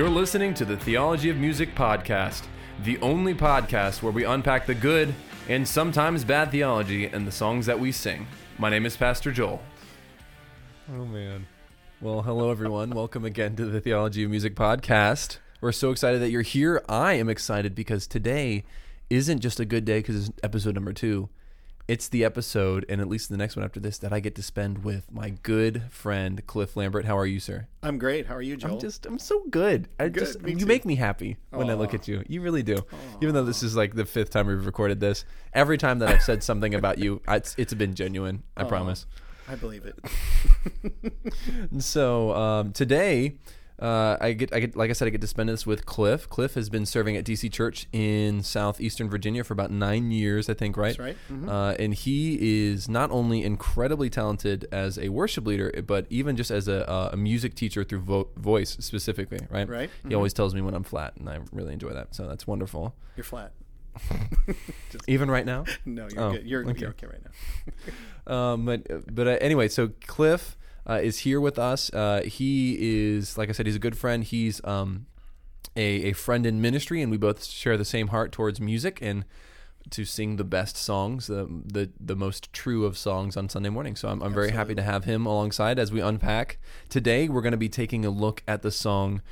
You're listening to the Theology of Music podcast, the only podcast where we unpack the good and sometimes bad theology in the songs that we sing. My name is Pastor Joel. Oh man. Well, hello everyone. Welcome again to the Theology of Music podcast. We're so excited that you're here. I am excited because today isn't just a good day because it's episode number two. It's the episode, and at least the next one after this, that I get to spend with my good friend Cliff Lambert. How are you, sir? I'm great. How are you, Joel? I'm just, I'm so good. I Good, just, you too. make me happy when I look at you. You really do. Even though this is like the fifth time we've recorded this, every time that I've said something about you, it's, it's been genuine. I promise. I believe it. So um, today, uh, I get, I get, like I said, I get to spend this with Cliff. Cliff has been serving at DC Church in southeastern Virginia for about nine years, I think, right? That's right. Mhm. Uh, and he is not only incredibly talented as a worship leader, but even just as a, uh, a music teacher through vo- voice specifically, right? Right. He always tells me when I'm flat, and I really enjoy that. So that's wonderful. You're flat. Even right now. No, you're Oh, good. You're okay. you're okay right now. Um, but but uh, anyway, so Cliff uh, is here with us. Uh, he is, like I said, he's a good friend. He's um, a, a friend in ministry, and we both share the same heart towards music and to sing the best songs, the the, the most true of songs on Sunday morning. So I'm, I'm very happy to have him alongside as we unpack. Today, we're going to be taking a look at the song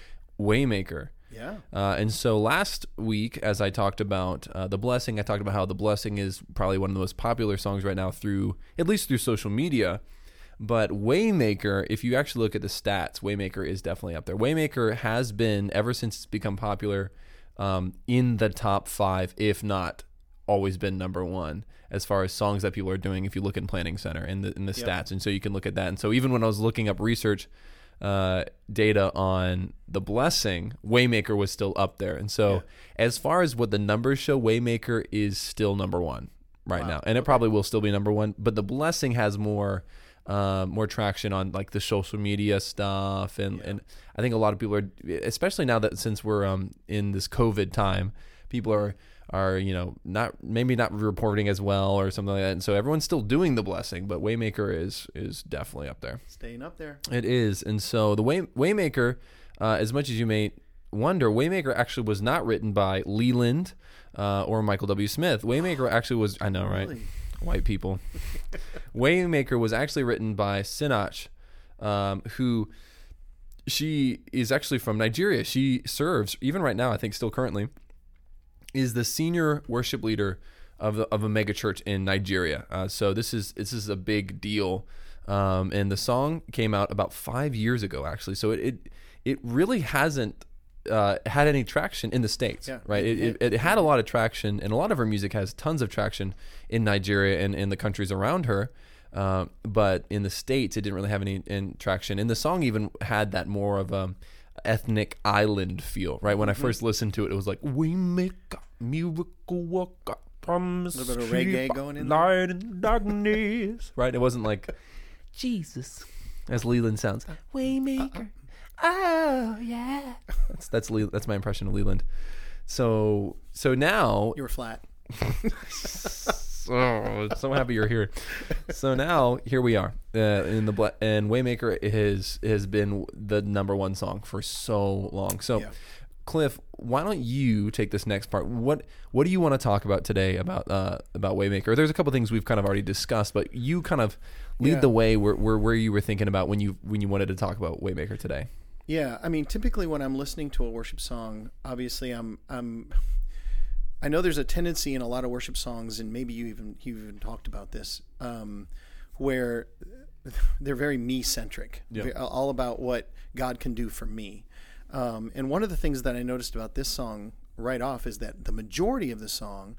Waymaker. Yeah. Uh, and so last week, as I talked about uh, the blessing, I talked about how the blessing is probably one of the most popular songs right now through at least through social media. But Waymaker, if you actually look at the stats, Waymaker is definitely up there. Waymaker has been ever since it's become popular um, in the top five, if not always been number one as far as songs that people are doing. If you look in Planning Center in the in the stats, and so you can look at that. And so even when I was looking up research uh, data on the blessing, Waymaker was still up there. And so as far as what the numbers show, Waymaker is still number one right now, and it probably will still be number one. But the blessing has more. Uh, more traction on like the social media stuff and, and I think a lot of people are especially now that since we're um, in this COVID time people are are you know not maybe not reporting as well or something like that and so everyone's still doing the blessing but Waymaker is is definitely up there Staying up there. it is, and so the Way Waymaker, uh, as much as you may wonder, Waymaker actually was not written by Leeland uh, or Michael W. Smith. Waymaker actually was, I know, right? Really? White people. Waymaker was actually written by Sinach, um, who she is actually from Nigeria. She serves, even right now, I think still currently, is the senior worship leader of the, of a mega church in Nigeria. Uh, so this is this is a big deal. Um, and the song came out about five years ago, actually. So it it, it really hasn't uh, had any traction in the states, Yeah. right? It, it, it had a lot of traction, and a lot of her music has tons of traction in Nigeria and in the countries around her. Um, but in the states, it didn't really have any in traction. And the song even had that more of a ethnic island feel, right? When I first listened to it, it was like we make a miracle worker promise, Little bit of reggae going in light in darkness, right? It wasn't like Jesus, as Leeland sounds. Waymaker, oh yeah. That's that's Le- that's my impression of Leeland. So so now You were flat. oh, so happy you're here. So now here we are uh, in the bla- and Waymaker has has been the number one song for so long. So, Yeah. Cliff, why don't you take this next part? What what do you want to talk about today about uh, about Waymaker? There's a couple things we've kind of already discussed, but you kind of lead Yeah. the way where, where where you were thinking about when you when you wanted to talk about Waymaker today. Yeah, I mean, typically when I'm listening to a worship song, obviously I'm I'm I know there's a tendency in a lot of worship songs, and maybe you even you even talked about this, um, where they're very me centric, all about what God can do for me. Um, and one of the things that I noticed about this song right off is that the majority of the song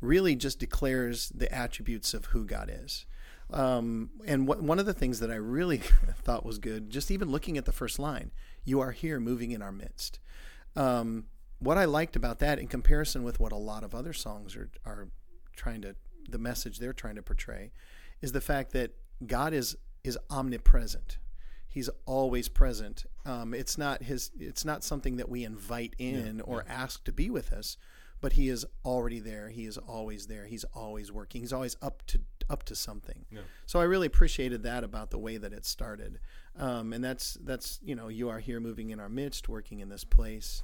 really just declares the attributes of who God is. Um, and what, one of the things that I really thought was good, just even looking at the first line, you are here moving in our midst. Um, what I liked about that in comparison with what a lot of other songs are, are trying to, the message they're trying to portray, is the fact that God is, is omnipresent. He's always present. Um, it's not his. It's not something that we invite in or ask to be with us, but he is already there. He is always there. He's always working. He's always up to up to something. Yeah. So I really appreciated that about the way that it started, um, and that's that's you know you are here moving in our midst, working in this place.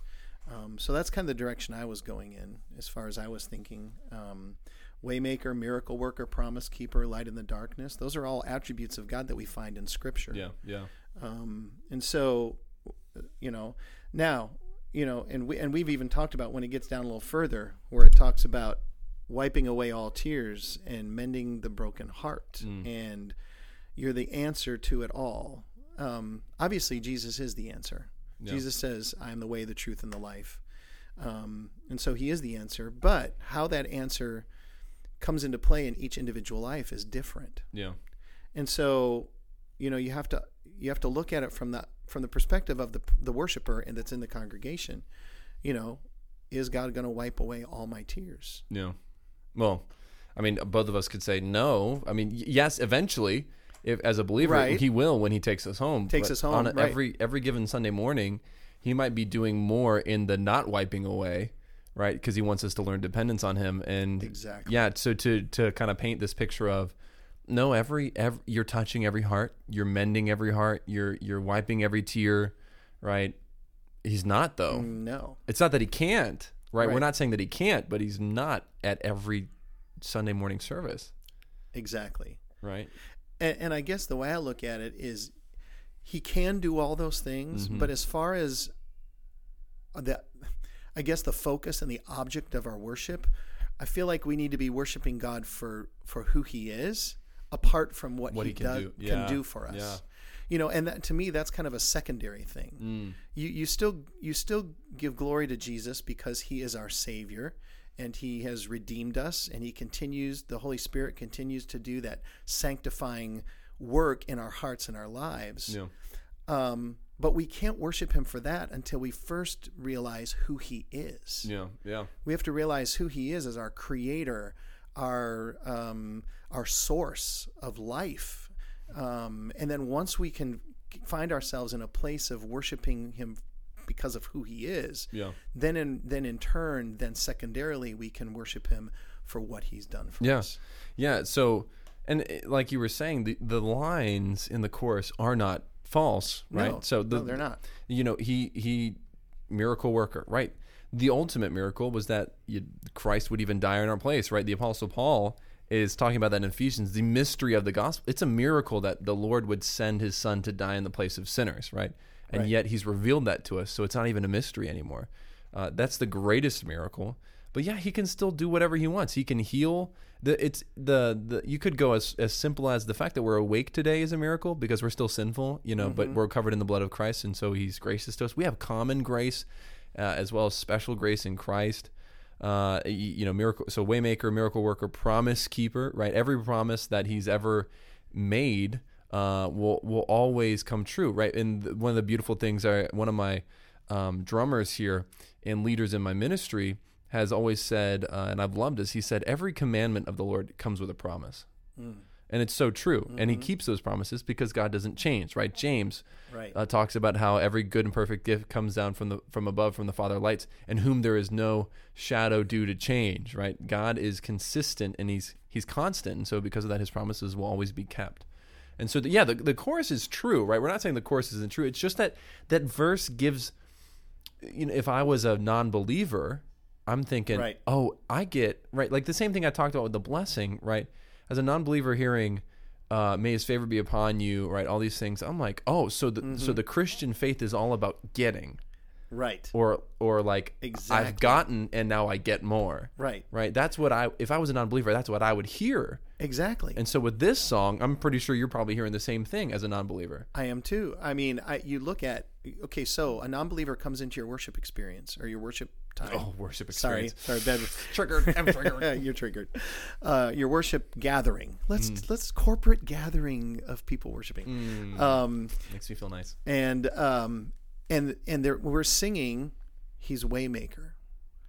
Um, so that's kind of the direction I was going in as far as I was thinking. Um, Waymaker, miracle worker, promise keeper, light in the darkness. Those are all attributes of God that we find in Scripture. Yeah, yeah. Um, and so, you know, now, you know, and we and we've even talked about when it gets down a little further, where it talks about wiping away all tears and mending the broken heart, and you're the answer to it all. Um, obviously, Jesus is the answer. Yeah. Jesus says, "I am the way, the truth, and the life," um, and so He is the answer. But how that answer comes into play in each individual life is different Yeah. and so you know you have to you have to look at it from the from the perspective of the the worshiper and that's in the congregation you know is god going to wipe away all my tears Yeah. Well, I mean, both of us could say no. I mean, yes, eventually, if as a believer, Right. he will when he takes us home. Takes us home, on a- right. every every given Sunday morning. He might be doing more in the not wiping away, right? Because he wants us to learn dependence on him. And Exactly. yeah. So to to kind of paint this picture of no, every, every you're touching every heart, you're mending every heart, you're you're wiping every tear, right? He's not though. no It's not that he can't, right? We're not saying that he can't, but he's not at every Sunday morning service, exactly right? and, and i guess the way i look at it is he can do all those things mm-hmm. but as far as the i guess the focus and the object of our worship i feel like we need to be worshiping god for for who he is apart from what, What he, he can does do. can do for us Yeah. You know and that, to me that's kind of a secondary thing Mm. you you still you still give glory to Jesus because he is our savior and he has redeemed us and he continues the holy spirit continues to do that sanctifying work in our hearts and our lives Yeah. um, but we can't worship him for that until we first realize who he is Yeah. Yeah. we have to realize who he is as our creator our um, our source of life um, and then once we can find ourselves in a place of worshiping him because of who he is Yeah. then in then in turn then secondarily we can worship him for what he's done for Yeah. us Yeah. So, and uh, like you were saying, the, the lines in the chorus are not false, right? No, so the, no, they're not. You know, he he miracle worker, right? The ultimate miracle was that you, Christ would even die in our place, right? The apostle Paul is talking about that in Ephesians, the mystery of the gospel. It's a miracle that the Lord would send his son to die in the place of sinners, right? And Right. yet he's revealed that to us, so it's not even a mystery anymore. Uh, that's the greatest miracle. But yeah, he can still do whatever he wants. He can heal. The it's the the you could go as as simple as the fact that we're awake today is a miracle because we're still sinful, you know, but we're covered in the blood of Christ, and so He's gracious to us. We have common grace uh, as well as special grace in Christ. Uh, you know, miracle. So waymaker, miracle worker, promise keeper, right? Every promise that He's ever made uh, will will always come true, right? And th- one of the beautiful things, I one of my um, drummers here and leaders in my ministry has always said, uh, and I've loved this. He said, every commandment of the Lord comes with a promise. And it's so true. And he keeps those promises because God doesn't change, right? James Right. uh, talks about how every good and perfect gift comes down from the from above from the Father of lights, and whom there is no shadow due to change, right? God is consistent and he's he's constant, and so because of that his promises will always be kept. And so the, yeah, the the chorus is true, right? We're not saying the chorus isn't true. It's just that that verse gives you know, if I was a non-believer, I'm thinking, Right. oh, I get right, like the same thing I talked about with the blessing, right? As a non-believer, hearing, uh, "May His favor be upon you," right? All these things, I'm like, oh, so the Mm-hmm. so the Christian faith is all about getting, right. or or like Exactly. I've gotten and now I get more, Right. right? That's what I, if I was a non-believer, that's what I would hear. Exactly. And so with this song, I'm pretty sure you're probably hearing the same thing as a non-believer. I am too. I mean, I, you look at okay, so a non-believer comes into your worship experience or your worship time. Oh, worship experience. sorry, sorry, bad. Triggered. I'm triggered. You're triggered. Uh, your worship gathering. Let's Mm. let's corporate gathering of people worshiping. Um, Makes me feel nice. and um, and and there, we're singing. He's waymaker.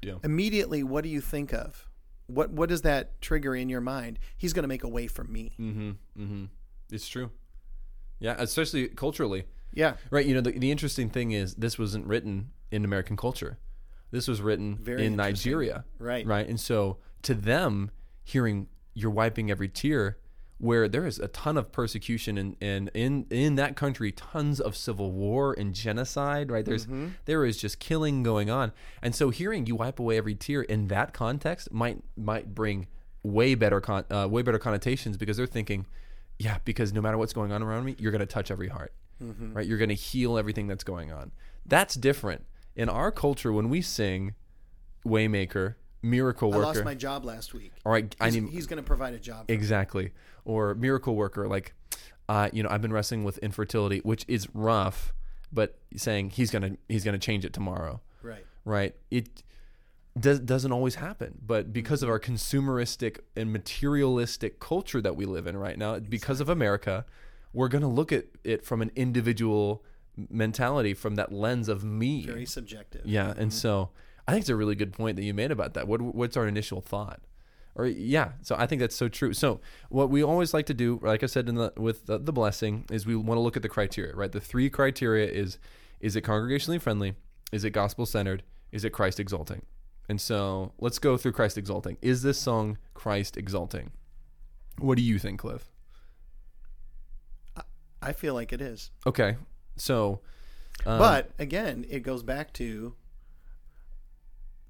Yeah. Immediately, what do you think of? What what does that trigger in your mind? He's going to make a way for me. Mm-hmm. Mm-hmm. It's true. Yeah, especially culturally. Yeah, Right. You know, the, the interesting thing is this wasn't written in American culture. This was written Very in. Nigeria. Right. Right. And so to them, hearing you're wiping every tear, where there is a ton of persecution and and in in that country tons of civil war and genocide right there's there is just killing going on and so hearing you wipe away every tear in that context might might bring way better con- uh, way better connotations because they're thinking yeah because no matter what's going on around me you're going to touch every heart right you're going to heal everything that's going on that's different in our culture when we sing waymaker miracle Worker. I lost my job last week. all right i He's, need he's going to provide a job. for me. Exactly. Or miracle worker, like, uh, you know, I've been wrestling with infertility, which is rough, but saying he's gonna he's gonna change it tomorrow, Right. right? It does, doesn't always happen, but because of our consumeristic and materialistic culture that we live in right now, because of America, we're gonna look at it from an individual mentality, from that lens of me. Very subjective. Yeah, and mm-hmm. so I think it's a really good point that you made about that. What what's our initial thought? Or yeah, so I think that's so true. So what we always like to do, like I said in the with the, the blessing, is we want to look at the criteria, right? The three criteria is is it congregationally friendly? Is it gospel centered? Is it Christ exalting? And so let's go through Christ exalting. Is this song Christ exalting? What do you think, Cliff? I feel like it is. Okay, so um, but again, it goes back to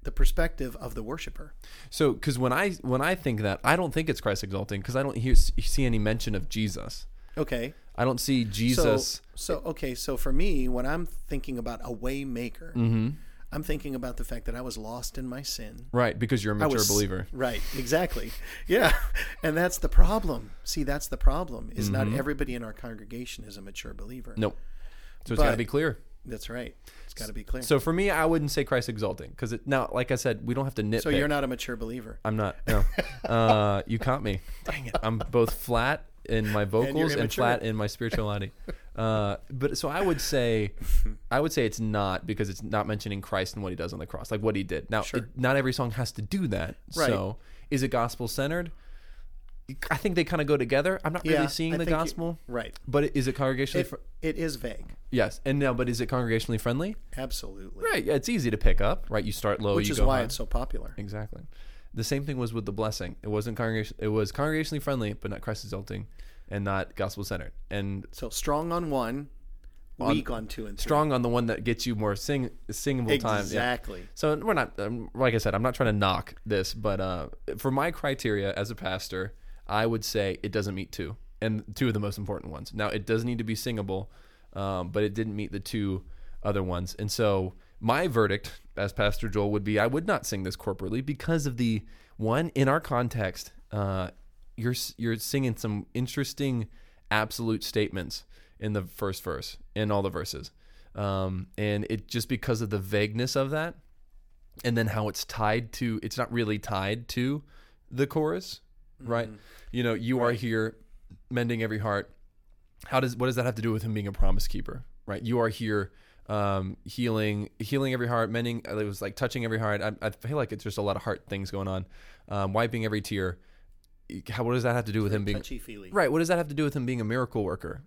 the perspective of the worshiper. So, because when I when I think that, I don't think it's Christ exalting because I don't hear see any mention of Jesus. Okay. I don't see Jesus. So, so okay, so for me, when I'm thinking about a way maker, Mm-hmm. I'm thinking about the fact that I was lost in my sin. right, because you're a mature was- believer. Right, exactly. Yeah. And that's the problem. See, that's the problem. Is Mm-hmm. not everybody in our congregation is a mature believer. Nope. So it's got to be clear. That's right. It's got to be clear. So for me, I wouldn't say Christ exalting because it now, like I said, we don't have to nitpick. So you're not a mature believer. I'm not. No. uh, you caught me. Dang it. I'm both flat in my vocals and, immature. flat in my spirituality. Uh, but so I would say, I would say it's not because it's not mentioning Christ and what he does on the cross, like what he did. Now, Sure. it, not every song has to do that. Right. So is it gospel centered? I think they kind of go together. I'm not Yeah, really seeing I the gospel, Right. but is it congregationally? It, fr- it is vague. yes, and now, but is it congregationally friendly? Absolutely. Right. Yeah, it's easy to pick up. Right. You start low, Which is why high. it's so popular. Exactly. The same thing was with the blessing. It wasn't congregation. It was congregationally friendly, but not Christ exalting, and not gospel centered. And So strong on one, On- weak on two and three. strong on the one that gets you more sing singable time. Yeah. Exactly. So we're not. Um, like I said, I'm not trying to knock this, but uh, for my criteria as a pastor, I would say it doesn't meet two, and two of the most important ones. Now it does need to be singable, um, but it didn't meet the two other ones, and so my verdict as Pastor Joel would be: I would not sing this corporately because of the one in our context. Uh, you're you're singing some interesting absolute statements in the first verse in all the verses. Um, and it just because of the vagueness of that and then how it's tied to it's not really tied to the chorus right? You know you are here mending every heart. How does what does that have to do with him being a promise keeper right? You are here um, healing healing every heart mending it was like touching every heart I, I feel like it's just a lot of heart things going on um, wiping every tear how what does that have to do with him being Touchy feely. Right. What does that have to do with him being a miracle worker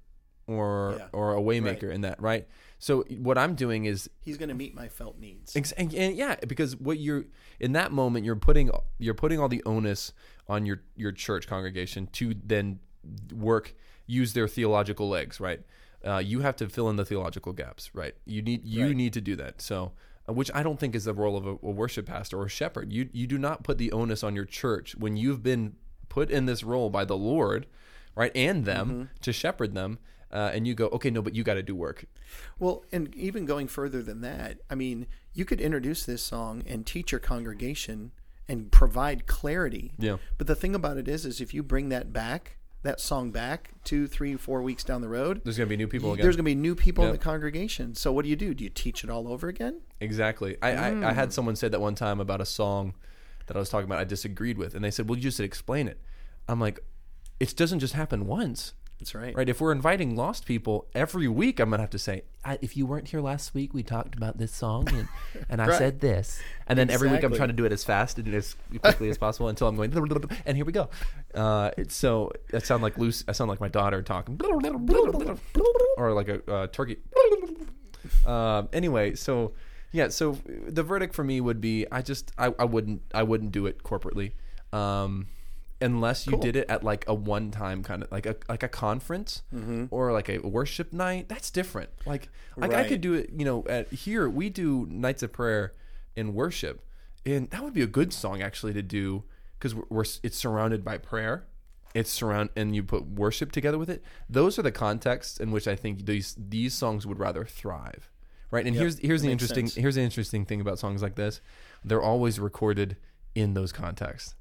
or Yeah. or a waymaker in that, right? So what I'm doing is He's going to meet my felt needs. ex- and, and yeah, because what you're in that moment you're putting you're putting all the onus on your your church congregation to then work use their theological legs, right? Uh, you have to fill in the theological gaps, right? You need you Right. need to do that. So uh, which I don't think is the role of a, a worship pastor or a shepherd. You you do not put the onus on your church when you've been put in this role by the Lord, right, and them Mm-hmm. to shepherd them. Uh, and you go, okay, no, but you got to do work. Well, and even going further than that, I mean, you could introduce this song and teach your congregation and provide clarity. Yeah. But the thing about it is, is if you bring that back, that song back two, three, four weeks down the road, There's gonna be new people again. there's going to be new people in the congregation. So what do you do? Do you teach it all over again? Exactly. I, I, I Mm. had someone say that one time about a song that I was talking about. I disagreed with, and they said, "Well, you just explain it." I'm like, "It doesn't just happen once, That's right. right? If we're inviting lost people every week, I'm gonna have to say, I, if you weren't here last week, we talked about this song, and, and I Right. said this, and then every week I'm trying to do it as fast and as quickly as possible until I'm going, and here we go. Uh, so I sound like loose. I sound like my daughter talking, or like a uh, turkey. Um, anyway, so yeah, so the verdict for me would be I just I, I wouldn't I wouldn't do it corporately. Um, unless you Cool. did it at like a one time kind of like a like a conference mm-hmm. or like a worship night. That's different. Like like I could do it. You know, at here we do nights of prayer and worship, and that would be a good song actually to do because we're, we're it's surrounded by prayer. It's surround and you put worship together with it. Those are the contexts in which I think these these songs would rather thrive, right? And Yep, here's here's the interesting sense. here's the interesting thing about songs like this. They're always recorded in those contexts,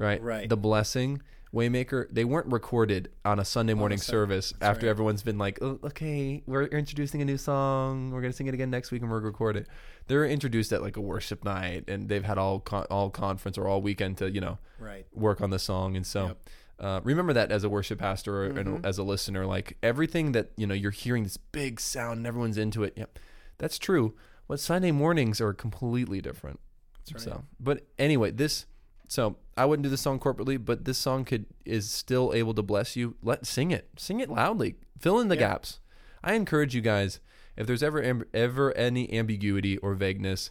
right? Right. The blessing, Waymaker, they weren't recorded on a Sunday morning Sun- service after right. everyone's been like, oh, okay, we're introducing a new song. We're gonna sing it again next week and we're gonna record it. They're introduced at like a worship night, and they've had all con- all conference or all weekend to you know Right. work on the song and so Yep. uh, remember that as a worship pastor or and Mhm. as a listener like everything that you know you're hearing this big sound and everyone's into it yep that's true but sunday mornings are completely different That's right. so but anyway this so i wouldn't do this song corporately but this song could is still able to bless you let sing it sing it loudly fill in the Yeah. gaps i encourage you guys if there's ever ever any ambiguity or vagueness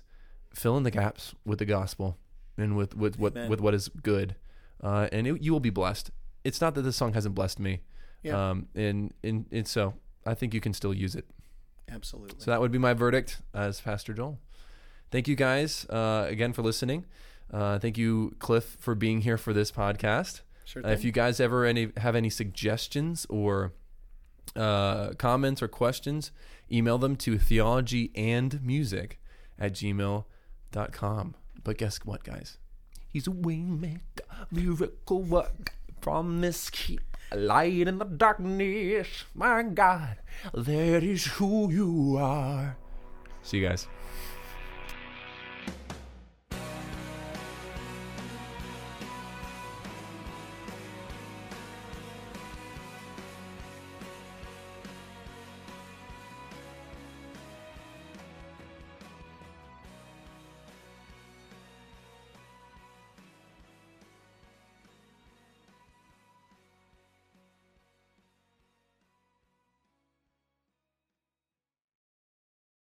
fill in the gaps with the gospel and with with what with what is good uh, and it, you will be blessed it's not that this song hasn't blessed me Yeah. um and, and and so i think you can still use it Absolutely. so that would be my verdict as Pastor Joel. Thank you guys uh, again for listening. Uh, thank you, Cliff, for being here for this podcast. sure Uh, if you guys ever any have any suggestions or uh, comments or questions, email them to theologyandmusic at gmail.com. But guess what, guys? He's a waymaker, miracle work, promise keep, a light in the darkness. My God, that is who you are. See you guys.